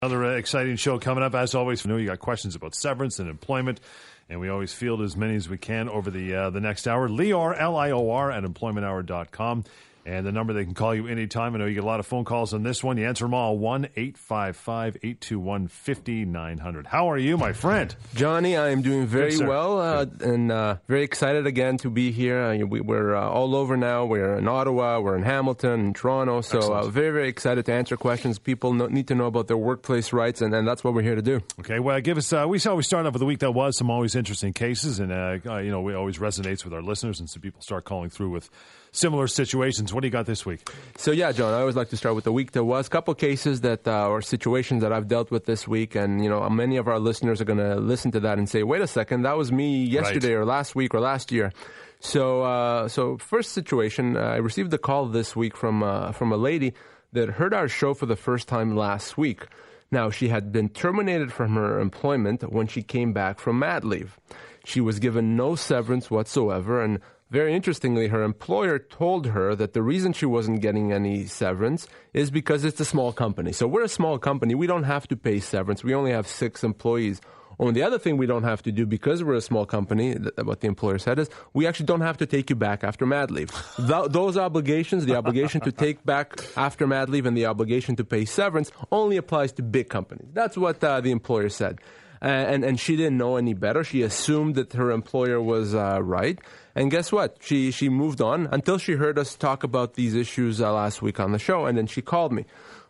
Another uh, exciting show coming up. As always, I know you got questions about severance and employment, and we always field as many as we can over the uh, the next hour. Lior, L I O R, at employmenthour.com. And the number they can call you anytime. I know you get a lot of phone calls on this one. You answer them all 1 855 821 5900. How are you, my friend? Johnny, I am doing very Good, well uh, and uh, very excited again to be here. Uh, we, we're uh, all over now. We're in Ottawa, we're in Hamilton, in Toronto. So, uh, very, very excited to answer questions. People know, need to know about their workplace rights, and, and that's what we're here to do. Okay, well, give us. Uh, we always start off with the week that was. Some always interesting cases, and uh, uh, you know, we always resonates with our listeners, and some people start calling through with similar situations. What do you got this week? So yeah, John, I always like to start with the week that was. A couple cases that uh, or situations that I've dealt with this week, and you know, many of our listeners are going to listen to that and say, "Wait a second, that was me yesterday or last week or last year." So, uh, so first situation, uh, I received a call this week from uh, from a lady that heard our show for the first time last week. Now, she had been terminated from her employment when she came back from mat leave. She was given no severance whatsoever, and very interestingly, her employer told her that the reason she wasn't getting any severance is because it's a small company. So we're a small company. We don't have to pay severance. We only have six employees. And the other thing we don't have to do because we're a small company, th- what the employer said is, we actually don't have to take you back after mat leave. Th- those obligations, the obligation to take back after mat leave and the obligation to pay severance, only applies to big companies. That's what uh, the employer said. And, and she didn't know any better. She assumed that her employer was uh, right. And guess what? She, she moved on until she heard us talk about these issues uh, last week on the show, and then she called me.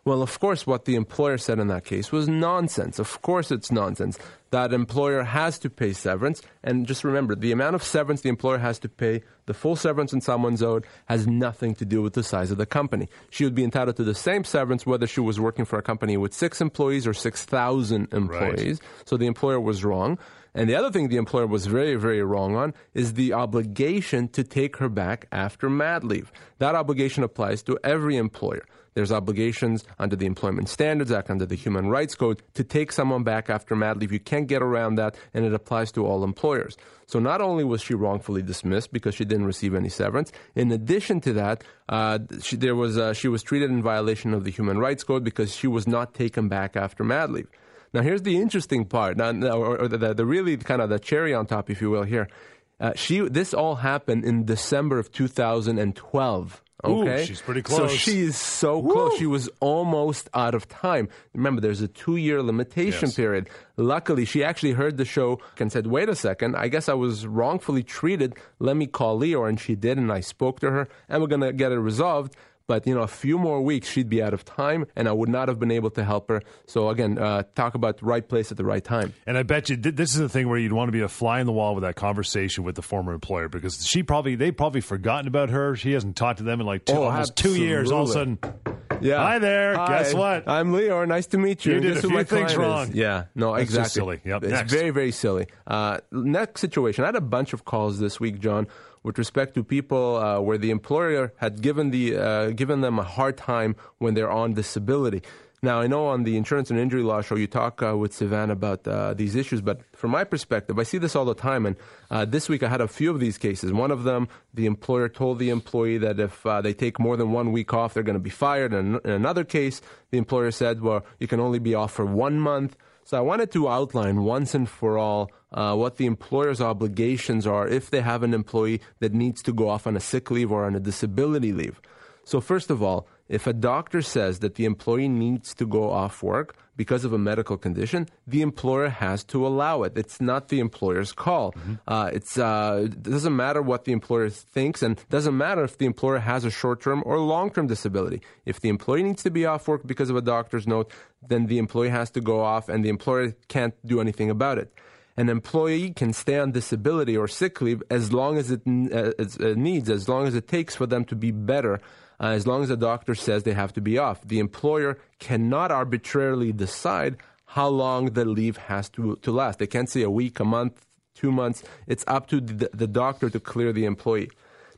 Well, of course, what the employer said in that case was nonsense. Of course, it's nonsense. That employer has to pay severance. And just remember, the amount of severance the employer has to pay, the full severance in someone's owed, has nothing to do with the size of the company. She would be entitled to the same severance whether she was working for a company with six employees or 6,000 employees. So the employer was wrong. And the other thing the employer was very, very wrong on is the obligation to take her back after mat leave. That obligation applies to every employer. There's obligations under the Employment Standards Act, under the Human Rights Code, to take someone back after mat leave. You can't get around that, and it applies to all employers. So not only was she wrongfully dismissed because she didn't receive any severance, in addition to that, uh, she, there was uh, she was treated in violation of the Human Rights Code because she was not taken back after mad leave. Now, here's the interesting part, now, or, or the, the really kind of the cherry on top, if you will. Here, uh, she this all happened in December of 2012. Ooh, Okay, she's pretty close. So she is so close. She was almost out of time. Remember, there's a two-year limitation Yes. period. Luckily, she actually heard the show and said, "Wait a second, I guess I was wrongfully treated. Let me call Lior," and she did, and I spoke to her, and we're gonna get it resolved. But you know, a few more weeks, she'd be out of time, and I would not have been able to help her. So again, uh, talk about the right place at the right time. And I bet you th- this is the thing where you'd want to be a fly in the wall with that conversation with the former employer because she probably they've probably forgotten about her. She hasn't talked to them in like two, Oh, almost two years. All of a sudden, Yeah. Hi there. Guess what? I'm Lior. Nice to meet you. You did Guess a few things wrong. is. Yeah. No, That's exactly. silly. Yep. It's Next. very, very silly. Uh, next situation. I had a bunch of calls this week, John, with respect to people uh, where the employer had given the uh, given them a hard time when they're on disability. Now, I know on the Insurance and Injury Law show you talk uh, with Sivan about uh, these issues, but from my perspective, I see this all the time. And uh, this week I had a few of these cases. One of them, the employer told the employee that if uh, they take more than one week off, they're going to be fired. And in another case, the employer said, well, you can only be off for one month. So I wanted to outline once and for all uh, what the employer's obligations are if they have an employee that needs to go off on a sick leave or on a disability leave. So, first of all, if a doctor says that the employee needs to go off work because of a medical condition, the employer has to allow it. It's not the employer's call. Uh, it's, uh, it doesn't matter what the employer thinks, and doesn't matter if the employer has a short term or long term disability. If the employee needs to be off work because of a doctor's note, then the employee has to go off, and the employer can't do anything about it an employee can stay on disability or sick leave as long as it uh, as, uh, needs, as long as it takes for them to be better, uh, as long as the doctor says they have to be off. The employer cannot arbitrarily decide how long the leave has to, to last. They can't say a week, a month, two months. It's up to the, the doctor to clear the employee.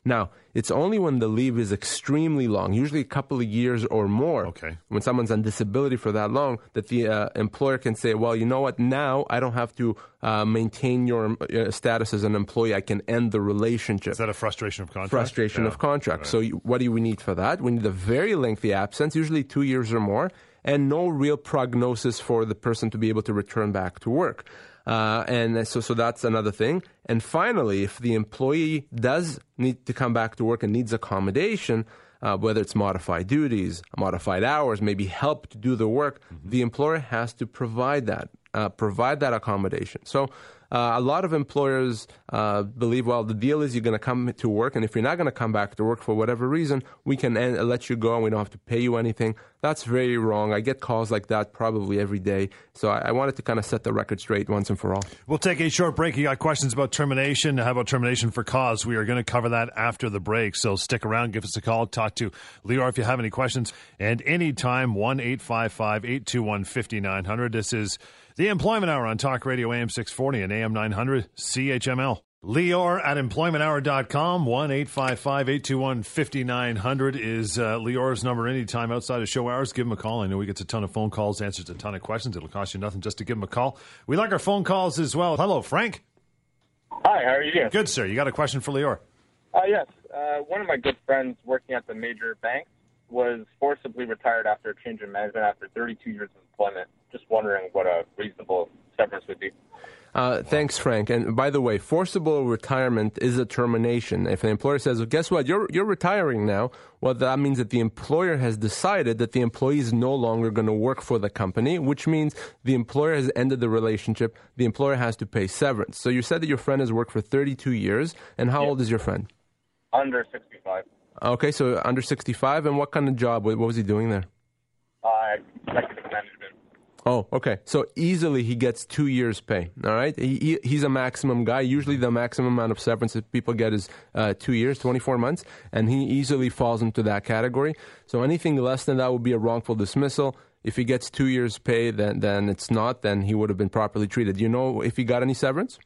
Now, it's only when the leave is extremely long, usually a couple of years or more, Okay. when someone's on disability for that long, that the uh, employer can say, well, you know what, now I don't have to uh, maintain your uh, status as an employee. I can end the relationship. is that a frustration of contract? Frustration Yeah. of contract. Right. So, you, what do we need for that? We need a very lengthy absence, usually two years or more. and no real prognosis for the person to be able to return back to work. Uh, and so, so that's another thing. And finally, if the employee does need to come back to work and needs accommodation, uh, whether it's modified duties, modified hours, maybe help to do the work, mm-hmm. the employer has to provide that, uh, provide that accommodation. So uh, a lot of employers uh, believe, well, the deal is you're going to come to work, and if you're not going to come back to work for whatever reason, we can end, let you go and we don't have to pay you anything. That's very wrong. I get calls like that probably every day. So I, I wanted to kind of set the record straight once and for all. We'll take a short break. You got questions about termination? How about termination for cause? We are going to cover that after the break. So stick around, give us a call, talk to Lior if you have any questions. And anytime, 1 855 821 5900. This is the Employment Hour on Talk Radio AM 640 and AM 900 CHML. Lior at employmenthour.com. 1 855 821 5900 is uh, Lior's number anytime outside of show hours. Give him a call. I know he gets a ton of phone calls, answers a ton of questions. It'll cost you nothing just to give him a call. We like our phone calls as well. Hello, Frank. Hi, how are you doing? Good, sir. You got a question for Lior? Uh, yes. Uh, one of my good friends working at the major banks was forcibly retired after a change in management after 32 years of employment. Just wondering what a reasonable severance would be. Uh, thanks, Frank. And by the way, forcible retirement is a termination. If an employer says, well, "Guess what? You're you're retiring now," well, that means that the employer has decided that the employee is no longer going to work for the company, which means the employer has ended the relationship. The employer has to pay severance. So you said that your friend has worked for 32 years, and how old is your friend? Under 65. Okay, so under 65, and what kind of job? What was he doing there? Uh. Oh, okay. So easily he gets two years' pay. All right. He, he, he's a maximum guy. Usually the maximum amount of severance that people get is uh, two years, 24 months, and he easily falls into that category. So anything less than that would be a wrongful dismissal. If he gets two years' pay, then then it's not. Then he would have been properly treated. Do you know if he got any severance?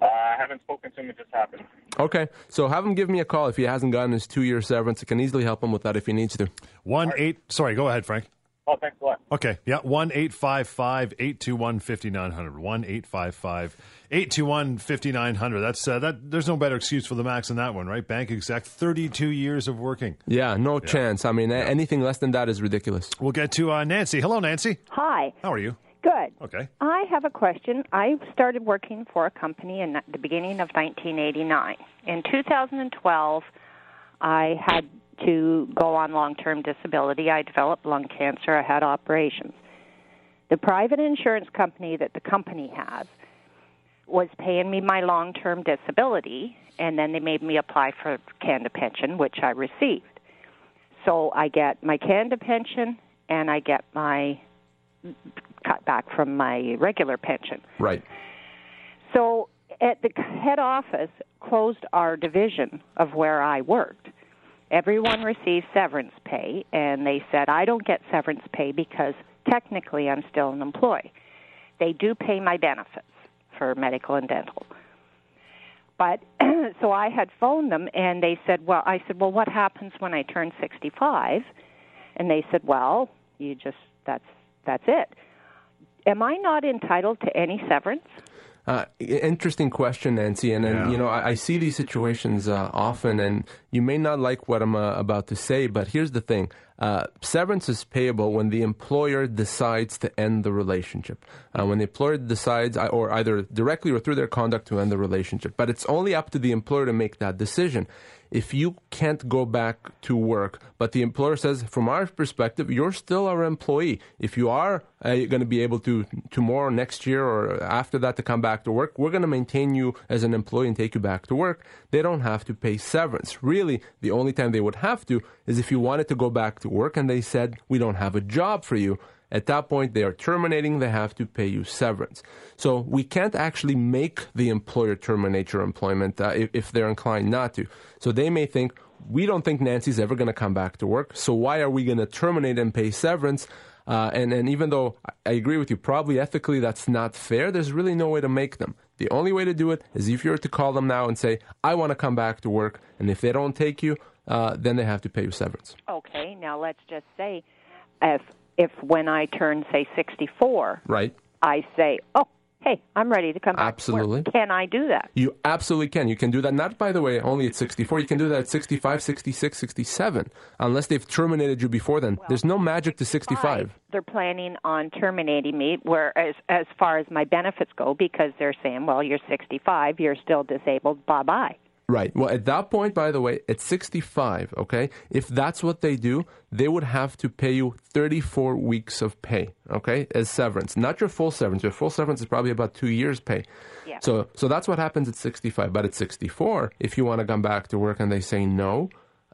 Uh, I haven't spoken to him. It just happened. Okay, so have him give me a call if he hasn't gotten his two-year severance. I can easily help him with that if he needs to. One right. eight. Sorry, go ahead, Frank. Oh, thanks a lot. Okay, yeah, 1 855 821 5900. 1 855 821 5900. That's uh, that. There's no better excuse for the max than that one, right? Bank exec, 32 years of working. Yeah, no yeah. chance. I mean, yeah. anything less than that is ridiculous. We'll get to uh, Nancy. Hello, Nancy. Hi. How are you? Good. Okay. I have a question. I started working for a company in the beginning of 1989. In 2012, I had to go on long term disability. I developed lung cancer. I had operations. The private insurance company that the company has was paying me my long term disability, and then they made me apply for Canada pension, which I received. So I get my Canada pension and I get my cut back from my regular pension. Right. So at the head office closed our division of where I worked everyone receives severance pay, and they said, I don't get severance pay because technically I'm still an employee. They do pay my benefits for medical and dental. But so I had phoned them, and they said, Well, I said, Well, what happens when I turn 65? And they said, Well, you just, that's, that's it. Am I not entitled to any severance? Uh, interesting question, Nancy. And, and you know, I, I, see these situations uh, often, and you may not like what I'm uh, about to say, but here's the thing uh, severance is payable when the employer decides to end the relationship. Uh, when the employer decides, or either directly or through their conduct, to end the relationship. But it's only up to the employer to make that decision if you can't go back to work, but the employer says, from our perspective, you're still our employee. If you are uh, going to be able to tomorrow, next year, or after that to come back to work, we're going to maintain you as an employee and take you back to work. They don't have to pay severance. Really, the only time they would have to is if you wanted to go back to work and they said, we don't have a job for you. At that point, they are terminating, they have to pay you severance. So we can't actually make the employer terminate your employment uh, if, if they're inclined not to. So they may think, we don't think Nancy's ever going to come back to work, so why are we going to terminate and pay severance? Uh, and, and even though I agree with you, probably ethically that's not fair, there's really no way to make them. The only way to do it is if you were to call them now and say, I want to come back to work, and if they don't take you, uh, then they have to pay you severance. Okay, now let's just say if if when I turn say 64, right, I say, "Oh, hey, I'm ready to come back. Absolutely. Can I do that? You absolutely can. You can do that, not by the way, only at 64. You can do that at 65, 66, 67, unless they've terminated you before then. Well, There's no magic to 65. They're planning on terminating me, whereas as far as my benefits go, because they're saying, well, you're 65, you're still disabled, bye bye. Right. Well, at that point, by the way, at 65, okay, if that's what they do, they would have to pay you 34 weeks of pay, okay, as severance. Not your full severance. Your full severance is probably about two years' pay. Yeah. So, so that's what happens at 65. But at 64, if you want to come back to work and they say no,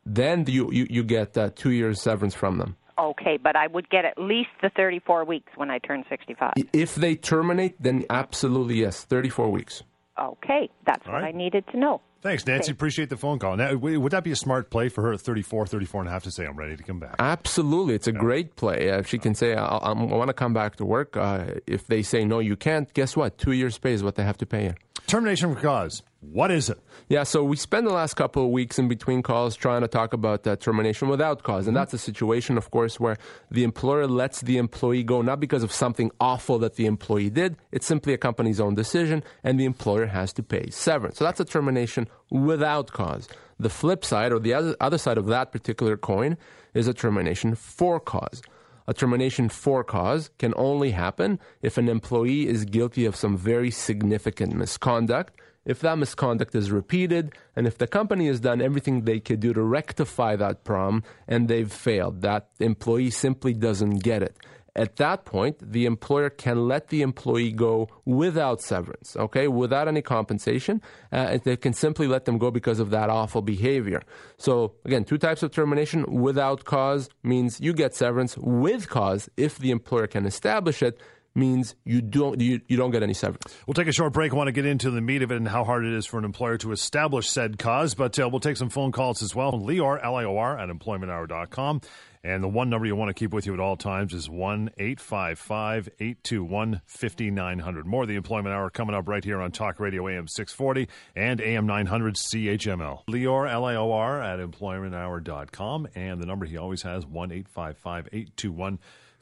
then you, you, you get uh, two years severance from them. Okay, but I would get at least the 34 weeks when I turn 65. If they terminate, then absolutely yes, 34 weeks. Okay, that's All what right. I needed to know. Thanks, Nancy. Appreciate the phone call. Now, would that be a smart play for her at 34, 34 and a half to say, I'm ready to come back? Absolutely. It's a yeah. great play. Uh, she can say, I, I want to come back to work. Uh, if they say, no, you can't, guess what? Two years' pay is what they have to pay you. Termination for cause. What is it? Yeah, so we spend the last couple of weeks in between calls trying to talk about uh, termination without cause. And mm-hmm. that's a situation, of course, where the employer lets the employee go not because of something awful that the employee did. It's simply a company's own decision, and the employer has to pay severance. So that's a termination without cause. The flip side, or the other, other side of that particular coin, is a termination for cause. A termination for cause can only happen if an employee is guilty of some very significant misconduct. If that misconduct is repeated, and if the company has done everything they could do to rectify that problem and they've failed, that employee simply doesn't get it. At that point, the employer can let the employee go without severance, okay, without any compensation. Uh, they can simply let them go because of that awful behavior. So, again, two types of termination. Without cause means you get severance. With cause, if the employer can establish it, means you don't you, you don't get any severance. We'll take a short break. I want to get into the meat of it and how hard it is for an employer to establish said cause, but uh, we'll take some phone calls as well. Lior, L-I-O-R, at employmenthour.com. And the one number you want to keep with you at all times is 1 855 821 5900. More of the Employment Hour coming up right here on Talk Radio AM 640 and AM 900 CHML. Lior, L I O R, at employmenthour.com. And the number he always has 1 855 821 5900.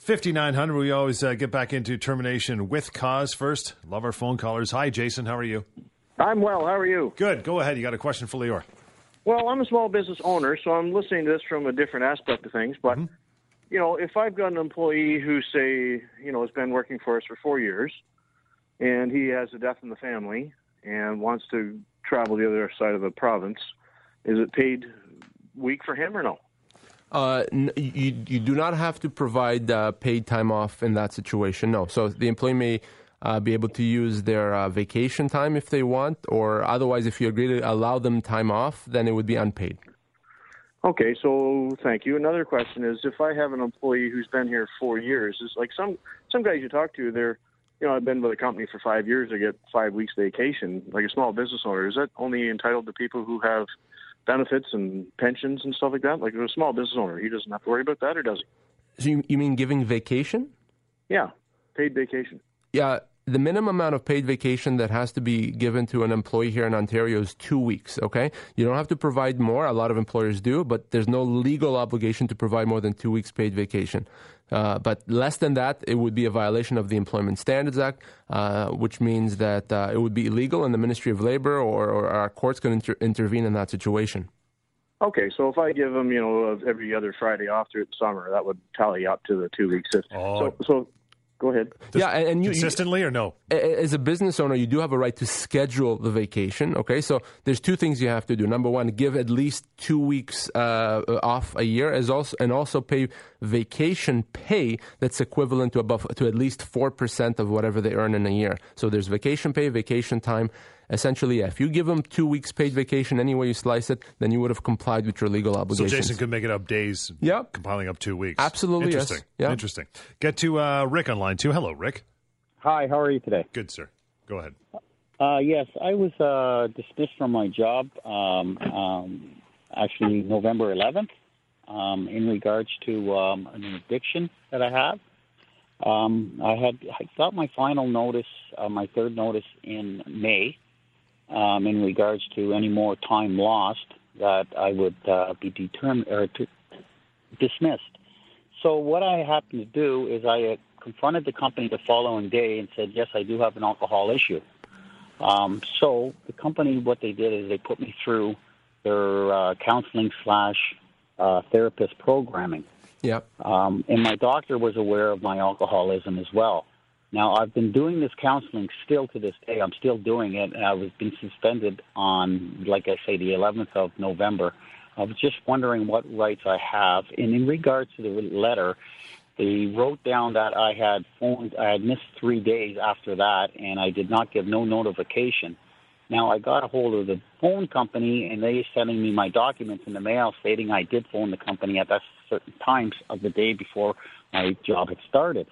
We always uh, get back into termination with cause first. Love our phone callers. Hi, Jason. How are you? I'm well. How are you? Good. Go ahead. You got a question for Lior. Well, I'm a small business owner, so I'm listening to this from a different aspect of things. But mm-hmm. you know, if I've got an employee who say, you know, has been working for us for four years, and he has a death in the family and wants to travel the other side of the province, is it paid week for him or no? Uh, you, you do not have to provide uh, paid time off in that situation. No. So the employee may uh, be able to use their uh, vacation time if they want, or otherwise, if you agree to allow them time off, then it would be unpaid. Okay, so thank you. Another question is if I have an employee who's been here four years, is like some some guys you talk to, they're you know, I've been with a company for five years. I get five weeks vacation. Like a small business owner, is that only entitled to people who have benefits and pensions and stuff like that? Like a small business owner, he doesn't have to worry about that, or does he? So you, you mean giving vacation? Yeah, paid vacation yeah, the minimum amount of paid vacation that has to be given to an employee here in Ontario is two weeks, okay? You don't have to provide more. A lot of employers do, but there's no legal obligation to provide more than two weeks paid vacation. Uh, but less than that, it would be a violation of the Employment Standards Act, uh, which means that uh, it would be illegal, and the Ministry of Labor or, or our courts can inter- intervene in that situation. Okay, so if I give them, you know, every other Friday off through the summer, that would tally up to the two weeks. Oh. So, so Go ahead. yeah, and, you consistently you, or no? As a business owner, you do have a right to schedule the vacation. Okay, so there's two things you have to do. Number one, give at least two weeks uh, off a year, as also and also pay vacation pay that's equivalent to above to at least four percent of whatever they earn in a year. So there's vacation pay, vacation time, essentially, yeah, if you give them two weeks paid vacation any way you slice it, then you would have complied with your legal obligations. So Jason could make it up days, yeah, compiling up two weeks. Absolutely, interesting. Yes. Yeah. Interesting. Get to uh, Rick on line two. Hello, Rick. Hi, how are you today? Good, sir. Go ahead. Uh, yes, I was uh, dismissed from my job um, um, actually November 11th um, in regards to um, an addiction that I have. Um, I had I got my final notice, uh, my third notice in May, um, in regards to any more time lost that I would uh, be determined or to, dismissed. So what I happened to do is I confronted the company the following day and said, "Yes, I do have an alcohol issue." Um, so the company, what they did is they put me through their uh, counseling slash uh, therapist programming. Yep. Um, and my doctor was aware of my alcoholism as well. Now I've been doing this counseling still to this day. I'm still doing it, and I was been suspended on, like I say, the 11th of November. I was just wondering what rights I have. And in regards to the letter, they wrote down that I had phoned, I had missed three days after that, and I did not give no notification. Now I got a hold of the phone company, and they sending me my documents in the mail stating I did phone the company at that certain times of the day before my job had started.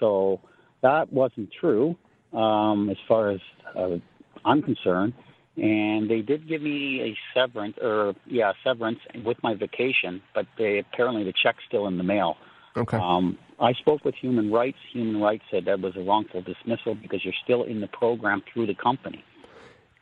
So that wasn't true, um, as far as uh, I'm concerned. And they did give me a severance, or yeah, severance with my vacation, but they apparently the check's still in the mail. Okay. Um, I spoke with Human Rights. Human Rights said that was a wrongful dismissal because you're still in the program through the company.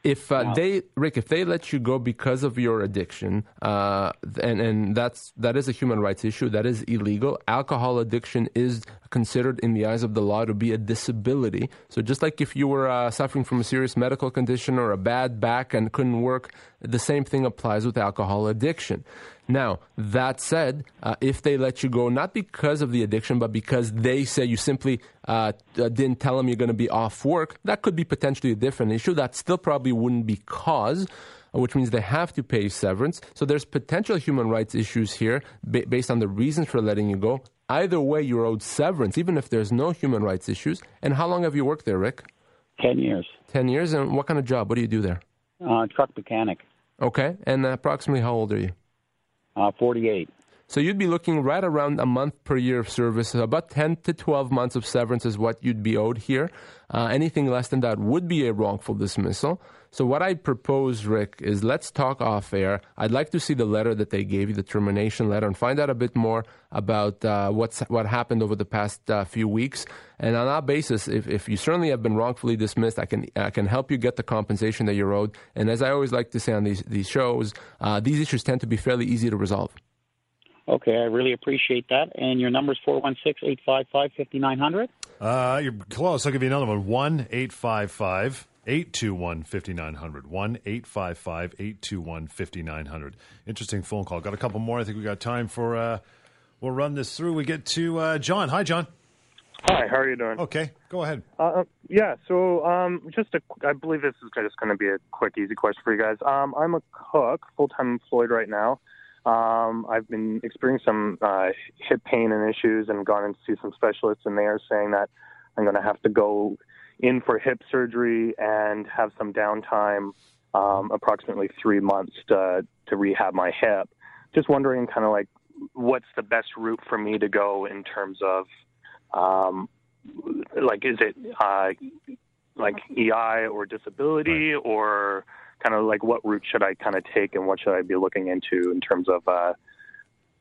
If uh, they, Rick, if they let you go because of your addiction, uh, and and that's that is a human rights issue, that is illegal. Alcohol addiction is considered in the eyes of the law to be a disability. So just like if you were uh, suffering from a serious medical condition or a bad back and couldn't work, the same thing applies with alcohol addiction. Now, that said, uh, if they let you go, not because of the addiction, but because they say you simply uh, uh didn't tell them you're going to be off work, that could be potentially a different issue. That still probably wouldn't be cause uh, which means they have to pay severance. So there's potential human rights issues here ba- based on the reasons for letting you go. Either way, you're owed severance, even if there's no human rights issues. And how long have you worked there, Rick? Ten years. Ten years, and what kind of job? What do you do there? Uh, truck mechanic. Okay, and approximately how old are you? Uh, 48. So you'd be looking right around a month per year of service. About 10 to 12 months of severance is what you'd be owed here. Uh, anything less than that would be a wrongful dismissal. So what I propose, Rick, is let's talk off air. I'd like to see the letter that they gave you, the termination letter, and find out a bit more about uh, what's what happened over the past uh, few weeks. And on that basis, if, if you certainly have been wrongfully dismissed, I can I can help you get the compensation that you're owed. And as I always like to say on these these shows, uh, these issues tend to be fairly easy to resolve. Okay, I really appreciate that. And your number is 416 855 5900? Uh, you're close. I'll give you another one 1 855 821 5900. 1 855 821 5900. Interesting phone call. Got a couple more. I think we got time for. Uh, we'll run this through. We get to uh, John. Hi, John. Hi, how are you doing? Okay, go ahead. Uh, yeah, so um, just a, I believe this is just going to be a quick, easy question for you guys. Um, I'm a cook, full time employed right now. Um, I've been experiencing some uh, hip pain and issues and gone in to see some specialists, and they are saying that I'm going to have to go in for hip surgery and have some downtime, um, approximately three months to, to rehab my hip. Just wondering, kind of like, what's the best route for me to go in terms of, um, like, is it uh, like EI or disability right. or kind of like what route should I kind of take and what should I be looking into in terms of uh,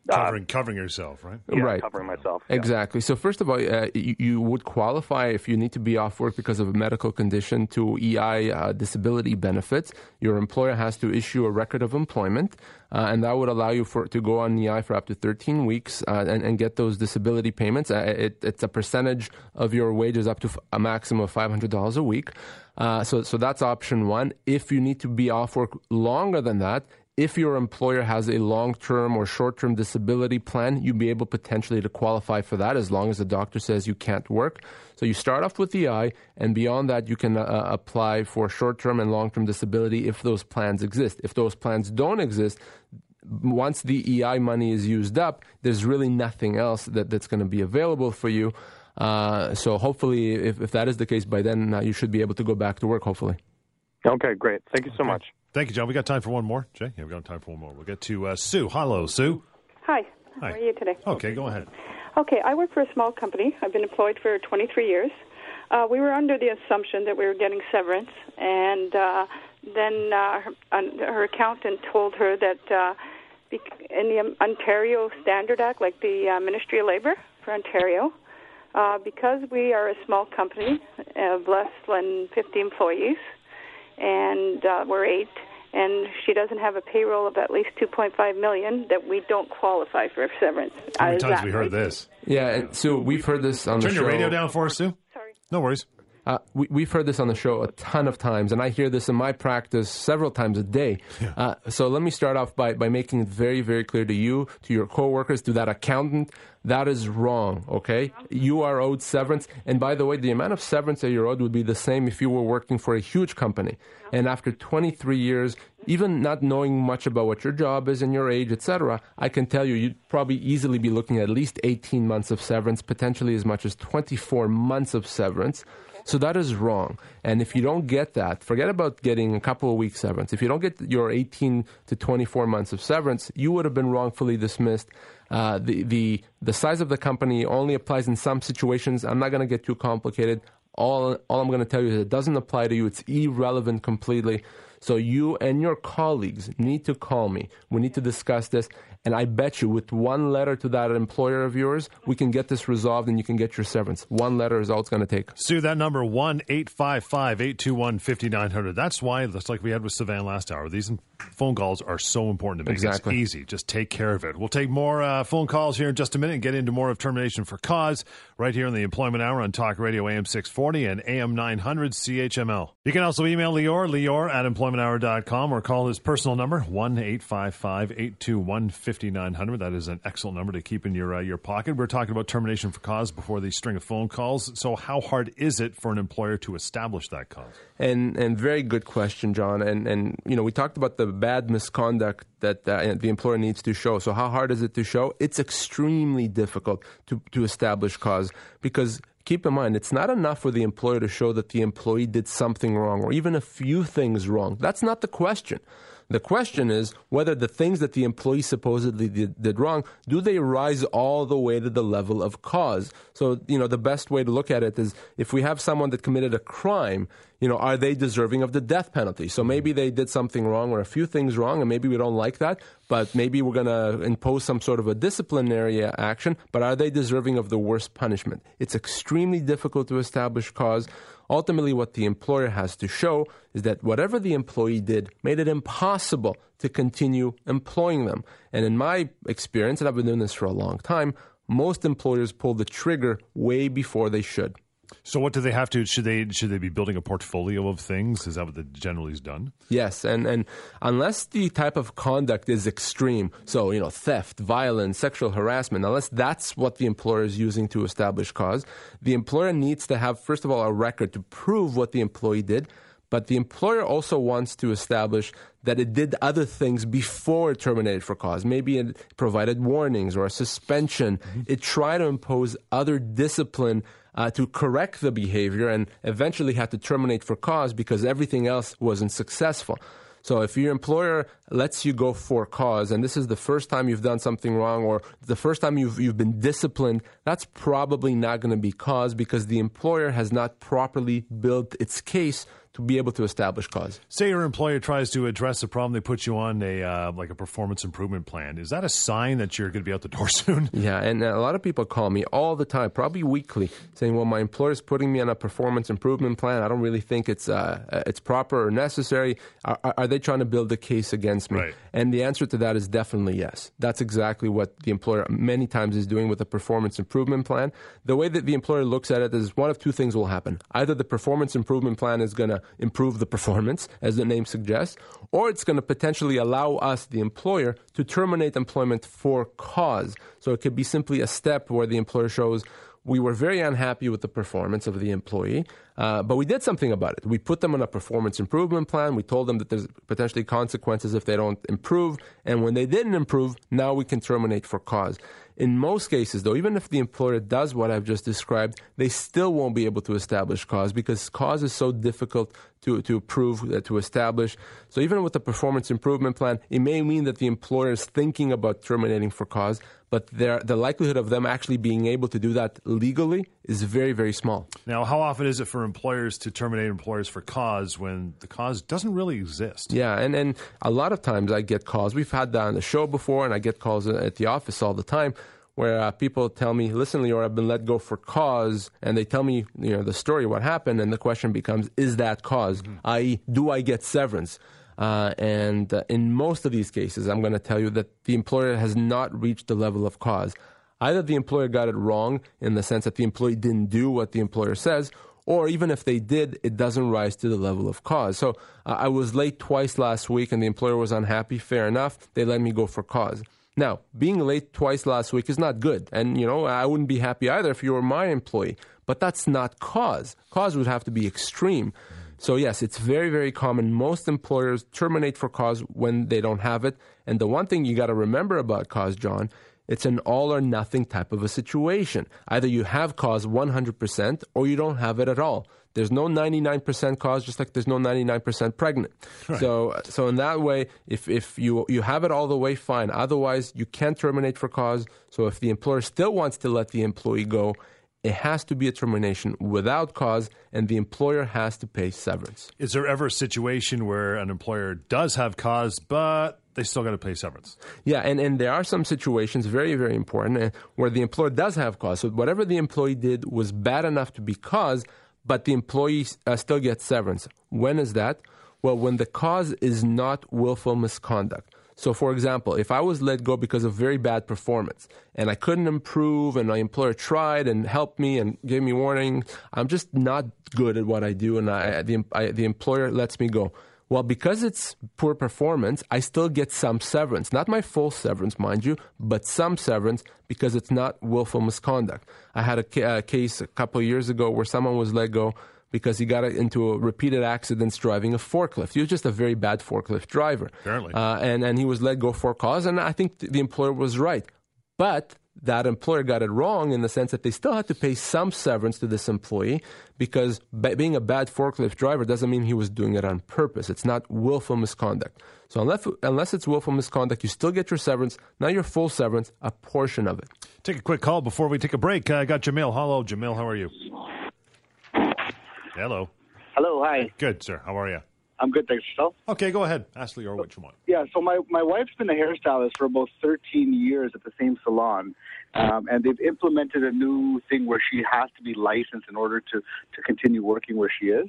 covering uh, covering yourself, right? Yeah, right. covering myself. Yeah. Exactly. So first of all, uh, you, you, would qualify if you need to be off work because of a medical condition to EI uh, disability benefits. Your employer has to issue a record of employment, uh, and that would allow you for to go on EI for up to 13 weeks uh, and, and, get those disability payments. Uh, it, it's a percentage of your wages up to a maximum of $500 a week. so, so that's option one. If you need to be off work longer than that, if your employer has a long-term or short-term disability plan, you'd be able potentially to qualify for that as long as the doctor says you can't work. So you start off with the EI, and beyond that, you can uh, uh, apply for short-term and long-term disability if those plans exist. If those plans don't exist, once the EI money is used up, there's really nothing else that, that's going to be available for you. Uh, so hopefully, if, if that is the case, by then uh, you should be able to go back to work. Hopefully. Okay, great. Thank you so okay. much. Thank you, John. We got time for one more. Jay, yeah, we got time for one more. We'll get to uh, Sue. Hello, Sue. Hi. Hi. How are you today? Okay, go ahead. Okay, I work for a small company. I've been employed for 23 years. Uh, we were under the assumption that we were getting severance, and uh, then uh, her, her accountant told her that uh, in the Ontario Standard Act, like the uh, Ministry of Labor for Ontario, uh, because we are a small company of less than 50 employees, and uh, we're eight, and she doesn't have a payroll of at least 2.5 million, that we don't qualify for severance. How many times have we heard this? Yeah, and Sue, we've heard this on Turn the show. Turn your radio down for us, Sue. Sorry. No worries. Uh, we, we've heard this on the show a ton of times, and I hear this in my practice several times a day. Uh, so let me start off by, by making it very, very clear to you, to your coworkers, to that accountant. That is wrong, okay? You are owed severance. And by the way, the amount of severance that you're owed would be the same if you were working for a huge company. And after 23 years, even not knowing much about what your job is and your age, etc., I can tell you you'd probably easily be looking at least 18 months of severance, potentially as much as 24 months of severance. So that is wrong. And if you don't get that, forget about getting a couple of weeks severance. If you don't get your 18 to 24 months of severance, you would have been wrongfully dismissed. Uh, the, the, the size of the company only applies in some situations. I'm not going to get too complicated. All, all I'm going to tell you is it doesn't apply to you. It's irrelevant completely. So you and your colleagues need to call me. We need to discuss this. And I bet you, with one letter to that employer of yours, we can get this resolved and you can get your severance. One letter is all it's going to take. Sue, that number, 1 855 821 5900. That's why, just like we had with Savannah last hour, these phone calls are so important to make Exactly. it easy. Just take care of it. We'll take more uh, phone calls here in just a minute and get into more of termination for cause right here in the Employment Hour on Talk Radio AM 640 and AM 900 CHML. You can also email Lior, Lior at employmenthour.com or call his personal number, 1 855 821 5900. That is an excellent number to keep in your, uh, your pocket. We're talking about termination for cause before the string of phone calls. So, how hard is it for an employer to establish that cause? And and very good question, John. And and you know we talked about the bad misconduct that uh, the employer needs to show. So how hard is it to show? It's extremely difficult to to establish cause because keep in mind it's not enough for the employer to show that the employee did something wrong or even a few things wrong. That's not the question. The question is whether the things that the employee supposedly did, did, wrong, do they rise all the way to the level of cause? So, you know, the best way to look at it is if we have someone that committed a crime, you know, are they deserving of the death penalty? So mm-hmm. maybe they did something wrong or a few things wrong, and maybe we don't like that, but maybe we're going to impose some sort of a disciplinary action, but are they deserving of the worst punishment? It's extremely difficult to establish cause. Ultimately, what the employer has to show is that whatever the employee did made it impossible to continue employing them. And in my experience, and I've been doing this for a long time, most employers pull the trigger way before they should. So, what do they have to? Should they should they be building a portfolio of things? Is that what the generally is done? Yes, and and unless the type of conduct is extreme, so you know theft, violence, sexual harassment, unless that's what the employer is using to establish cause, the employer needs to have first of all a record to prove what the employee did. But the employer also wants to establish that it did other things before it terminated for cause. Maybe it provided warnings or a suspension. Mm-hmm. It tried to impose other discipline uh, to correct the behavior and eventually had to terminate for cause because everything else wasn't successful. So if your employer lets you go for cause, and this is the first time you've done something wrong or the first time you've, you've been disciplined, that's probably not going to be cause because the employer has not properly built its case to be able to establish cause. Say your employer tries to address a problem, they put you on a uh, like a performance improvement plan. Is that a sign that you're going to be out the door soon? Yeah, and a lot of people call me all the time, probably weekly, saying, "Well, my employer's putting me on a performance improvement plan. I don't really think it's uh, it's proper or necessary. Are, are, they trying to build a case against me?" Right. And the answer to that is definitely yes. That's exactly what the employer many times is doing with a performance improvement plan. The way that the employer looks at it is one of two things will happen: either the performance improvement plan is going to improve the performance, as the name suggests, or it's going to potentially allow us, the employer, to terminate employment for cause. So it could be simply a step where the employer shows we were very unhappy with the performance of the employee, uh, but we did something about it. We put them on a performance improvement plan. We told them that there's potentially consequences if they don't improve. And when they didn't improve, now we can terminate for cause. In most cases, though, even if the employer does what I've just described, they still won't be able to establish cause because cause is so difficult to, to prove, uh, to establish. So even with the performance improvement plan, it may mean that the employer is thinking about terminating for cause, but the likelihood of them actually being able to do that legally is very, very small. Now, how often is it for employers to terminate employers for cause when the cause doesn't really exist? Yeah, and, and a lot of times I get calls. We've had that on the show before, and I get calls at the office all the time where uh, people tell me, "Listen, Lior, I've been let go for cause," and they tell me, you know, the story, what happened, and the question becomes, "Is that because?" Mm-hmm. I.e., do I get severance? Uh, and uh, in most of these cases, I'm going to tell you that the employer has not reached the level of cause. Either the employer got it wrong in the sense that the employee didn't do what the employer says, or even if they did, it doesn't rise to the level of cause. So uh, I was late twice last week and the employer was unhappy. Fair enough. They let me go for cause. Now, being late twice last week is not good. And, you know, I wouldn't be happy either if you were my employee. But that's not cause. Cause would have to be extreme. So, yes, it's very, very common. Most employers terminate for cause when they don't have it. And the one thing you got to remember about cause, John, it's an all or nothing type of a situation. Either you have cause 100% or you don't have it at all. There's no 99% cause, just like there's no 99% pregnant. Right. So, so in that way, if, if you, you have it all the way, fine. Otherwise, you can't terminate for cause. So if the employer still wants to let the employee go, it has to be a termination without cause, and the employer has to pay severance. Is there ever a situation where an employer does have cause, but they still got to pay severance? Yeah, and, and there are some situations, very, very important, uh, where the employer does have cause. So whatever the employee did was bad enough to be cause, but the employee uh, still gets severance. When is that? Well, when the cause is not willful misconduct. So, for example, if I was let go because of very bad performance and I couldn't improve, and my employer tried and helped me and gave me warning, I'm just not good at what I do, and I, the, I, the employer lets me go. Well, because it's poor performance, I still get some severance. Not my full severance, mind you, but some severance because it's not willful misconduct. I had a, ca- a case a couple years ago where someone was let go because he got into a repeated accidents driving a forklift. He was just a very bad forklift driver. Apparently. Uh, and, and he was let go for cause, and I think the employer was right. But that employer got it wrong in the sense that they still had to pay some severance to this employee because being a bad forklift driver doesn't mean he was doing it on purpose. It's not willful misconduct. So unless, unless it's willful misconduct, you still get your severance, not your full severance, a portion of it. Take a quick call before we take a break. I got Jamil. Hello, Jamil. How are you? Hello. Hello. Hi. Good, sir. How are you? I'm good, thanks yourself. Okay, go ahead. Ask Lior what you want. Yeah, so my, my wife's been a hairstylist for about 13 years at the same salon, um, and they've implemented a new thing where she has to be licensed in order to, to continue working where she is.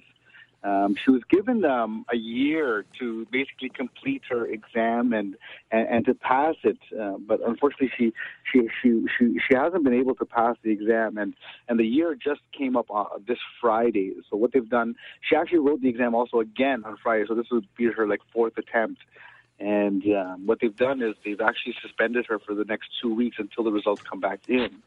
Um, she was given um, a year to basically complete her exam and and, and to pass it, uh, but unfortunately she, she she she she hasn't been able to pass the exam, and and the year just came up uh, this Friday. So what they've done, she actually wrote the exam also again on Friday. So this would be her like fourth attempt. And um, what they've done is they've actually suspended her for the next two weeks until the results come back in.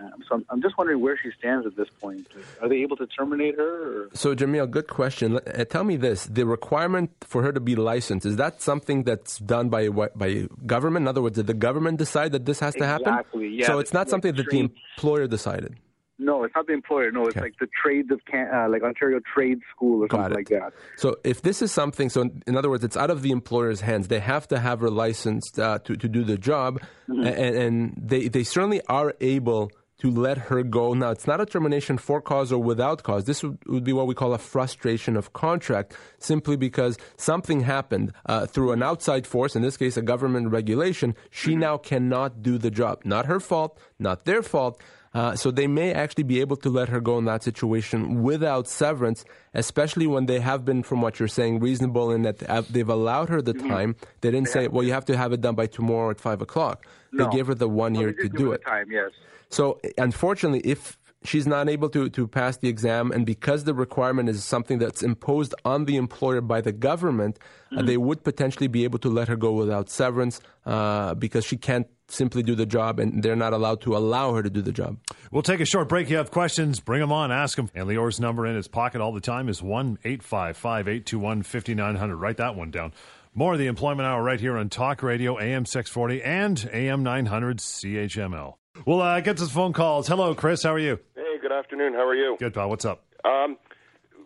Um, so I'm, I'm, just wondering where she stands at this point. Are they able to terminate her? Or? So, Jamil, good question. Uh, tell me this: the requirement for her to be licensed is that something that's done by by government? In other words, did the government decide that this has to happen? Exactly. Yeah. So it's not like something that the employer decided. No, it's not the employer. No, it's okay. like the trades of Can- uh, like Ontario Trade School or Got something it. like that. So if this is something, so in other words, it's out of the employer's hands. They have to have her licensed uh, to to do the job, mm-hmm. and, and they they certainly are able to let her go. Now, it's not a termination for cause or without cause. This would, would be what we call a frustration of contract, simply because something happened uh, through an outside force, in this case, a government regulation. She now cannot do the job. Not her fault, not their fault. Uh, so they may actually be able to let her go in that situation without severance, especially when they have been, from what you're saying, reasonable in that they've allowed her the mm-hmm. time. They didn't say, well, you have to have it done by tomorrow at 5 o'clock. No. They gave her the one well, year to do it. Time, yes. So, unfortunately, if she's not able to, to pass the exam, and because the requirement is something that's imposed on the employer by the government, uh, mm-hmm. uh, they would potentially be able to let her go without severance uh, because she can't simply do the job and they're not allowed to allow her to do the job. We'll take a short break. You have questions, bring them on, ask them. And Lior's number in his pocket all the time is 1 855 821 5900. Write that one down. More of the Employment Hour right here on Talk Radio, AM 640 and AM 900 CHML. We'll uh, get to the phone calls. Hello, Chris. How are you? Hey, good afternoon. How are you? Good, pal. What's up? Um,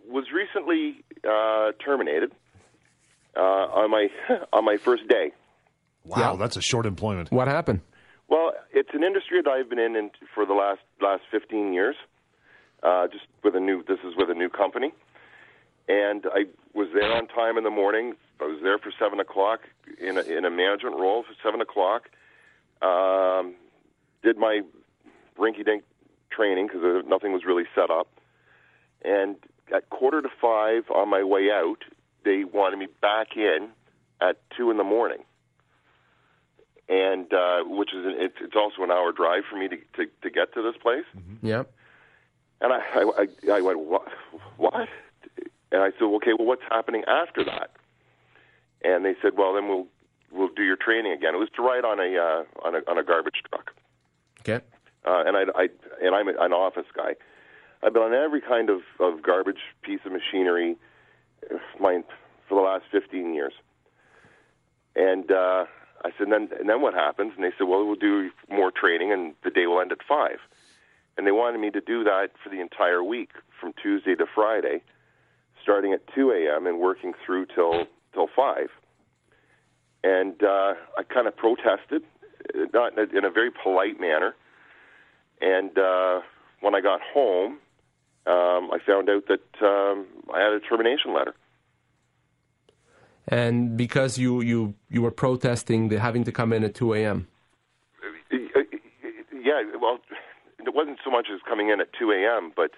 was recently uh, terminated uh, on my on my first day. Wow, yeah. that's a short employment. What happened? Well, it's an industry that I've been in, in for the last last 15 years. Uh, just with a new, this is with a new company, and I was there on time in the morning. I was there for seven o'clock in a, in a management role for seven o'clock. Um, did my rinky-dink training because nothing was really set up. And at quarter to five on my way out, they wanted me back in at two in the morning, and uh, which is an, it's, it's also an hour drive for me to to, to get to this place. Mm-hmm. Yep. And I, I, I, I went, what? What? And I said, okay, well, what's happening after that? And they said, well, then we'll we'll do your training again. It was to ride on a uh, on a on a garbage truck. Okay. Uh, and I, I and I'm an office guy. I've been on every kind of, of garbage piece of machinery, uh, my for the last 15 years. And uh, I said, and then and then what happens? And they said, well, we'll do more training, and the day will end at five. And they wanted me to do that for the entire week, from Tuesday to Friday, starting at 2 a.m. and working through till till five. And uh, I kind of protested, not in a very polite manner. And uh, when I got home, um, I found out that um, I had a termination letter. And because you, you, you were protesting the having to come in at 2 a.m. Yeah, well, it wasn't so much as coming in at 2 a.m., but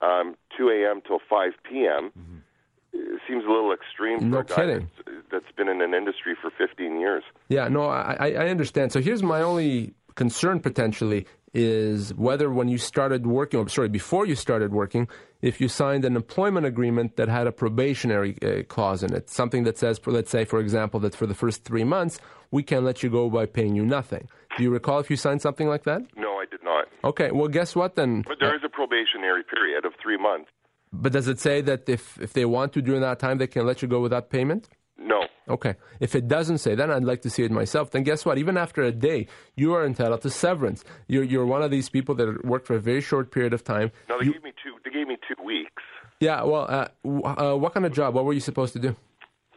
um, 2 a.m. till 5 p.m. Mm-hmm. seems a little extreme no for a guy kidding. That's, that's been in an industry for 15 years. Yeah, no, I, I understand. So here's my only concern potentially is whether when you started working, or sorry, before you started working, if you signed an employment agreement that had a probationary uh, clause in it, something that says, for, let's say, for example, that for the first three months, we can let you go by paying you nothing. Do you recall if you signed something like that? No, I did not. Okay, well, guess what then? But there is a probationary period of three months. But does it say that if, if they want to during that time, they can let you go without payment? No. Okay. If it doesn't say that, I'd like to see it myself. Then guess what? Even after a day, you are entitled to severance. You're, you're one of these people that worked for a very short period of time. No, they You- gave me two. They gave me two weeks. yeah. Well, uh, w- uh, what kind of job? What were you supposed to do?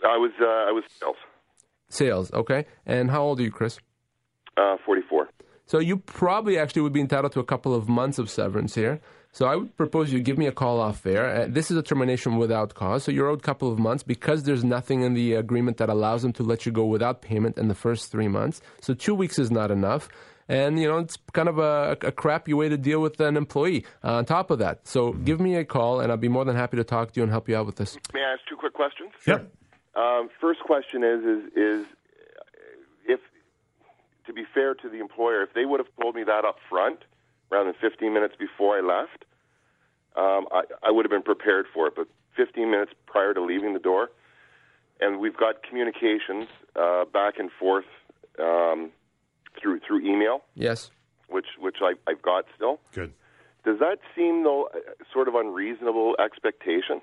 I was uh, I was sales. Sales. Okay. And how old are you, Chris? Uh, 44. So you probably actually would be entitled to a couple of months of severance here. So I would propose you give me a call off there. Uh, this is a termination without cause. So you're owed a couple of months because there's nothing in the agreement that allows them to let you go without payment in the first three months. So two weeks is not enough. And, you know, it's kind of a, a crappy way to deal with an employee uh, on top of that. So give me a call and I'll be more than happy to talk to you and help you out with this. May I ask two quick questions? Yep. Um, first question is is is if to be fair to the employer, if they would have told me that up front, rather than 15 minutes before I left, um, I, I would have been prepared for it. But 15 minutes prior to leaving the door, and we've got communications uh, back and forth um, through through email, Yes. which which I, I've got still. Good. Does that seem though uh, sort of unreasonable expectation?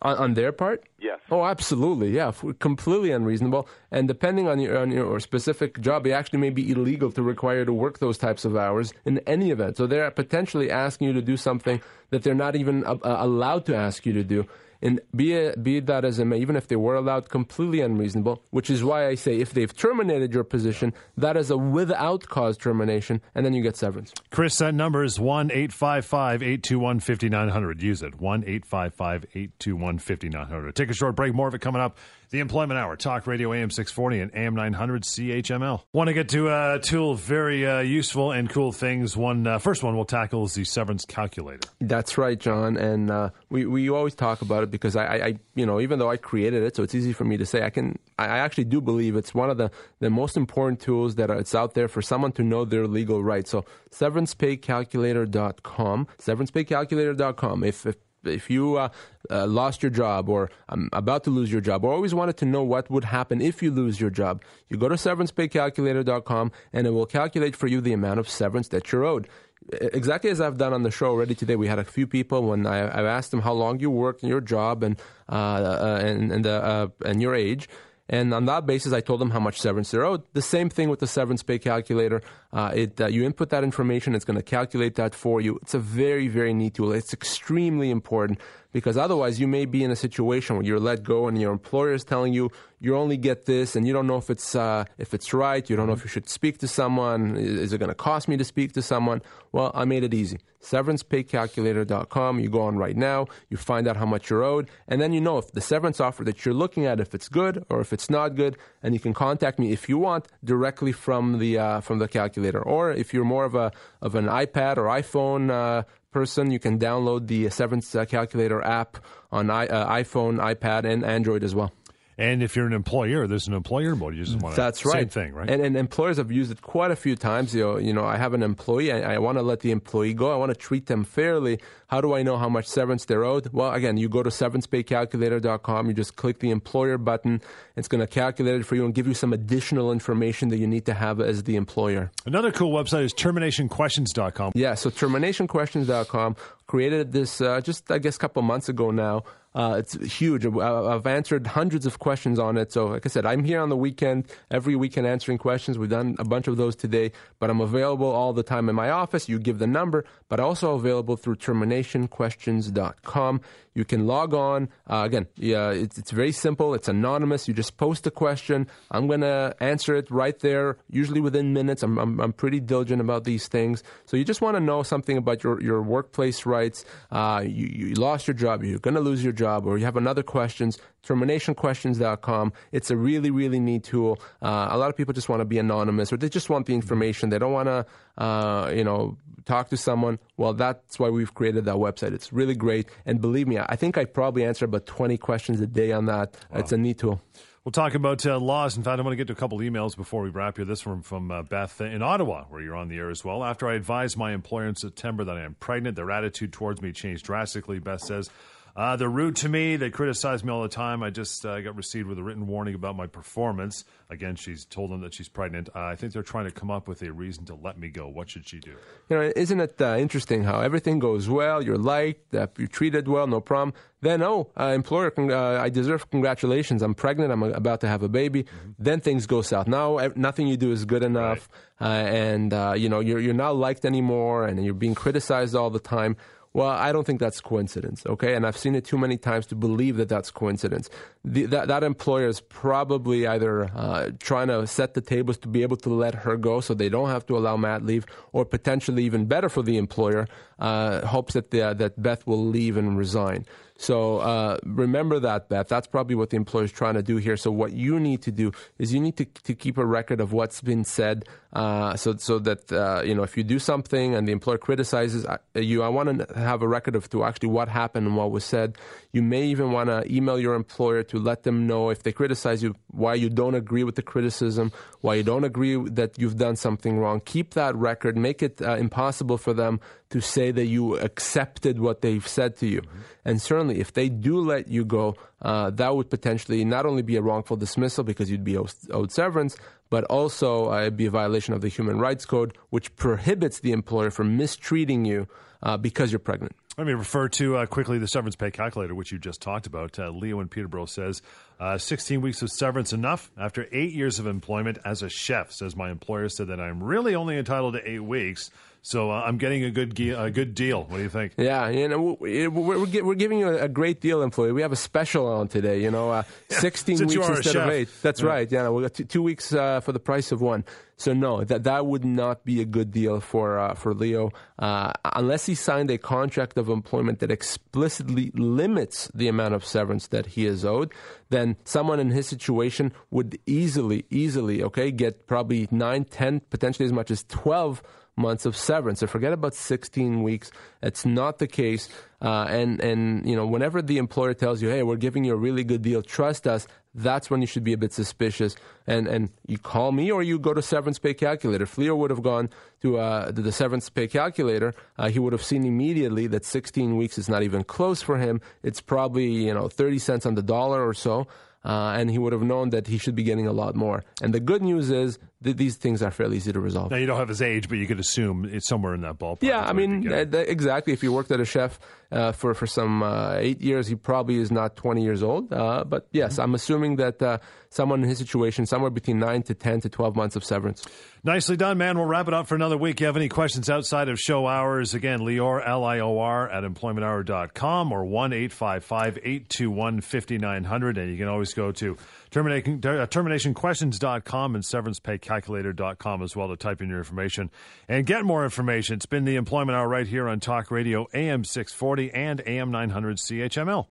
On, on their part? Yes. Oh, absolutely. Yeah, completely unreasonable. And depending on your on your specific job, it actually may be illegal to require you to work those types of hours in any event. So they're potentially asking you to do something that they're not even uh, uh, allowed to ask you to do. And be it, be that as it may, even if they were allowed, completely unreasonable. Which is why I say if they've terminated your position, that is a without cause termination, and then you get severance. Chris, that number is 1 855 821 5900. Use it 1 855 821 5900. Take a short break. More of it coming up. The Employment Hour, Talk Radio AM 640 and AM 900 CHML. Want to get to uh, two very uh, useful and cool things. One uh, first one we'll tackle is the severance calculator. That's right, John. And uh, we we always talk about it because I, I, you know, even though I created it, so it's easy for me to say. I can, I I actually do believe it's one of the the most important tools that are, it's out there for someone to know their legal rights. So severancepaycalculator.com, severancepaycalculator.com. If if if you uh, uh, lost your job or um, about to lose your job or always wanted to know what would happen if you lose your job, you go to severancepaycalculator.com and it will calculate for you the amount of severance that you're owed. Exactly as I've done on the show already today, we had a few people when I, asked them how long you worked in your job and uh, uh, and and, uh, and your age. And on that basis, I told them how much severance they're owed. The same thing with the severance pay calculator. Uh, it, uh, you input that information, it's going to calculate that for you. It's a very, very neat tool. It's extremely important because otherwise you may be in a situation where you're let go and your employer is telling you you only get this and you don't know if it's, uh, if it's right. You don't know if you should speak to someone. Is, it going to cost me to speak to someone? Well, I made it easy. SeverancePayCalculator.com. You go on right now. You find out how much you're owed. And then you know if the severance offer that you're looking at, if it's good or if it's not good. And you can contact me if you want directly from the, uh, from the calculator. Or if you're more of a, of an iPad or iPhone, uh, person, you can download the Severance uh, Calculator app on I, uh, iPhone, iPad, and Android as well. And if you're an employer, there's an employer mode. You just want to. That's right. Same thing, right? And, and employers have used it quite a few times. You know, you know I have an employee. I, I want to let the employee go. I want to treat them fairly. How do I know how much severance they're owed? Well, again, you go to severancepaycalculator.com. You just click the employer button. It's going to calculate it for you and give you some additional information that you need to have as the employer. Another cool website is terminationquestions.com. Yeah, so terminationquestions.com created this uh, just, I guess, a couple months ago now. Uh, it's huge. I've answered hundreds of questions on it. So, like I said, I'm here on the weekend, every weekend answering questions. We've done a bunch of those today, but I'm available all the time in my office. You give the number, but also available through terminationquestions.com. You can log on. Uh, again, yeah, it's, it's very simple. It's anonymous. You just post a question. I'm going to answer it right there, usually within minutes. I'm, I'm, I'm, pretty diligent about these things. So you just want to know something about your, your workplace rights. Uh, you, you lost your job. You're going to lose your job, or you have another questions. Terminationquestions.com. It's a really, really neat tool. Uh, a lot of people just want to be anonymous, or they just want the information. They don't want to, uh, you know, talk to someone. Well, that's why we've created that website. It's really great. And believe me, I think I probably answer about 20 questions a day on that. Wow. It's a neat tool. We'll talk about uh, laws. In fact, I want to get to a couple emails before we wrap here. This one from uh, Beth in Ottawa, where you're on the air as well. After I advised my employer in September that I am pregnant, their attitude towards me changed drastically. Beth says, uh, they're rude to me. They criticize me all the time. I just uh, got received with a written warning about my performance. Again, she's told them that she's pregnant. Uh, I think they're trying to come up with a reason to let me go. What should she do? You know, isn't it uh, interesting how everything goes well? You're liked, uh, you're treated well, no problem. Then, oh, uh, employer, I deserve congratulations. I'm pregnant. I'm about to have a baby. Mm-hmm. Then things go south. Now nothing you do is good enough, right. and you know you're you're not liked anymore, and you're being criticized all the time. Well, I don't think that's coincidence, okay? And I've seen it too many times to believe that that's coincidence. The, that, that employer is probably either uh, trying to set the tables to be able to let her go so they don't have to allow mat leave, or potentially even better for the employer, uh, hopes that, the, that Beth will leave and resign. So uh, remember that, Beth. That's probably what the employer is trying to do here. So what you need to do is you need to, to keep a record of what's been said, uh, so so that uh, you know if you do something and the employer criticizes uh, you, I want to have a record of to actually what happened and what was said. You may even want to email your employer to let them know if they criticize you why you don't agree with the criticism, why you don't agree that you've done something wrong. Keep that record. Make it uh, impossible for them to say that you accepted what they've said to you. Mm-hmm. And certainly, if they do let you go, uh, that would potentially not only be a wrongful dismissal because you'd be owed, severance, but also uh, it'd be a violation of the Human Rights Code, which prohibits the employer from mistreating you uh, because you're pregnant. Let me refer to uh, quickly the severance pay calculator, which you just talked about. Uh, Leo in Peterborough says uh, 16 weeks of severance enough after eight years of employment as a chef. Says my employer said that I'm really only entitled to eight weeks. So uh, I'm getting a good ge- a good deal. What do you think? Yeah, you know, we're, we're, we're giving you a great deal, employee. We have a special on today. You know, uh, 16 weeks instead of eight. That's yeah. right. Yeah, we got two, two weeks uh, for the price of one. So no, that that would not be a good deal for uh, for Leo uh, unless he signed a contract of employment that explicitly limits the amount of severance that he is owed. Then someone in his situation would easily, easily, okay, get probably nine, ten, potentially as much as twelve months of severance. So forget about 16 weeks. It's not the case. Uh, and, and, you know, whenever the employer tells you, hey, we're giving you a really good deal, trust us, that's when you should be a bit suspicious. And, and you call me or you go to severance pay calculator. Leo would have gone to uh, the severance pay calculator, uh, he would have seen immediately that 16 weeks is not even close for him. It's probably, you know, 30 cents on the dollar or so uh, and he would have known that he should be getting a lot more. And the good news is that these things are fairly easy to resolve. Now, you don't have his age, but you could assume it's somewhere in that ballpark. Yeah, I mean, uh, exactly. If you worked at a chef uh, for, for some uh, eight years, he probably is not 20 years old. Uh, but yes, mm-hmm. I'm assuming that uh, someone in his situation, somewhere between 9 to 10 to 12 months of severance. Nicely done, man. We'll wrap it up for another week. You have any questions outside of show hours? Again, Lior, L I O R, at employmenthour.com or 1 855 821 5900. And you can always go to termination, uh, terminationquestions.com and severancepaycalculator.com as well to type in your information and get more information. It's been the Employment Hour right here on Talk Radio, AM 640 and AM 900 CHML.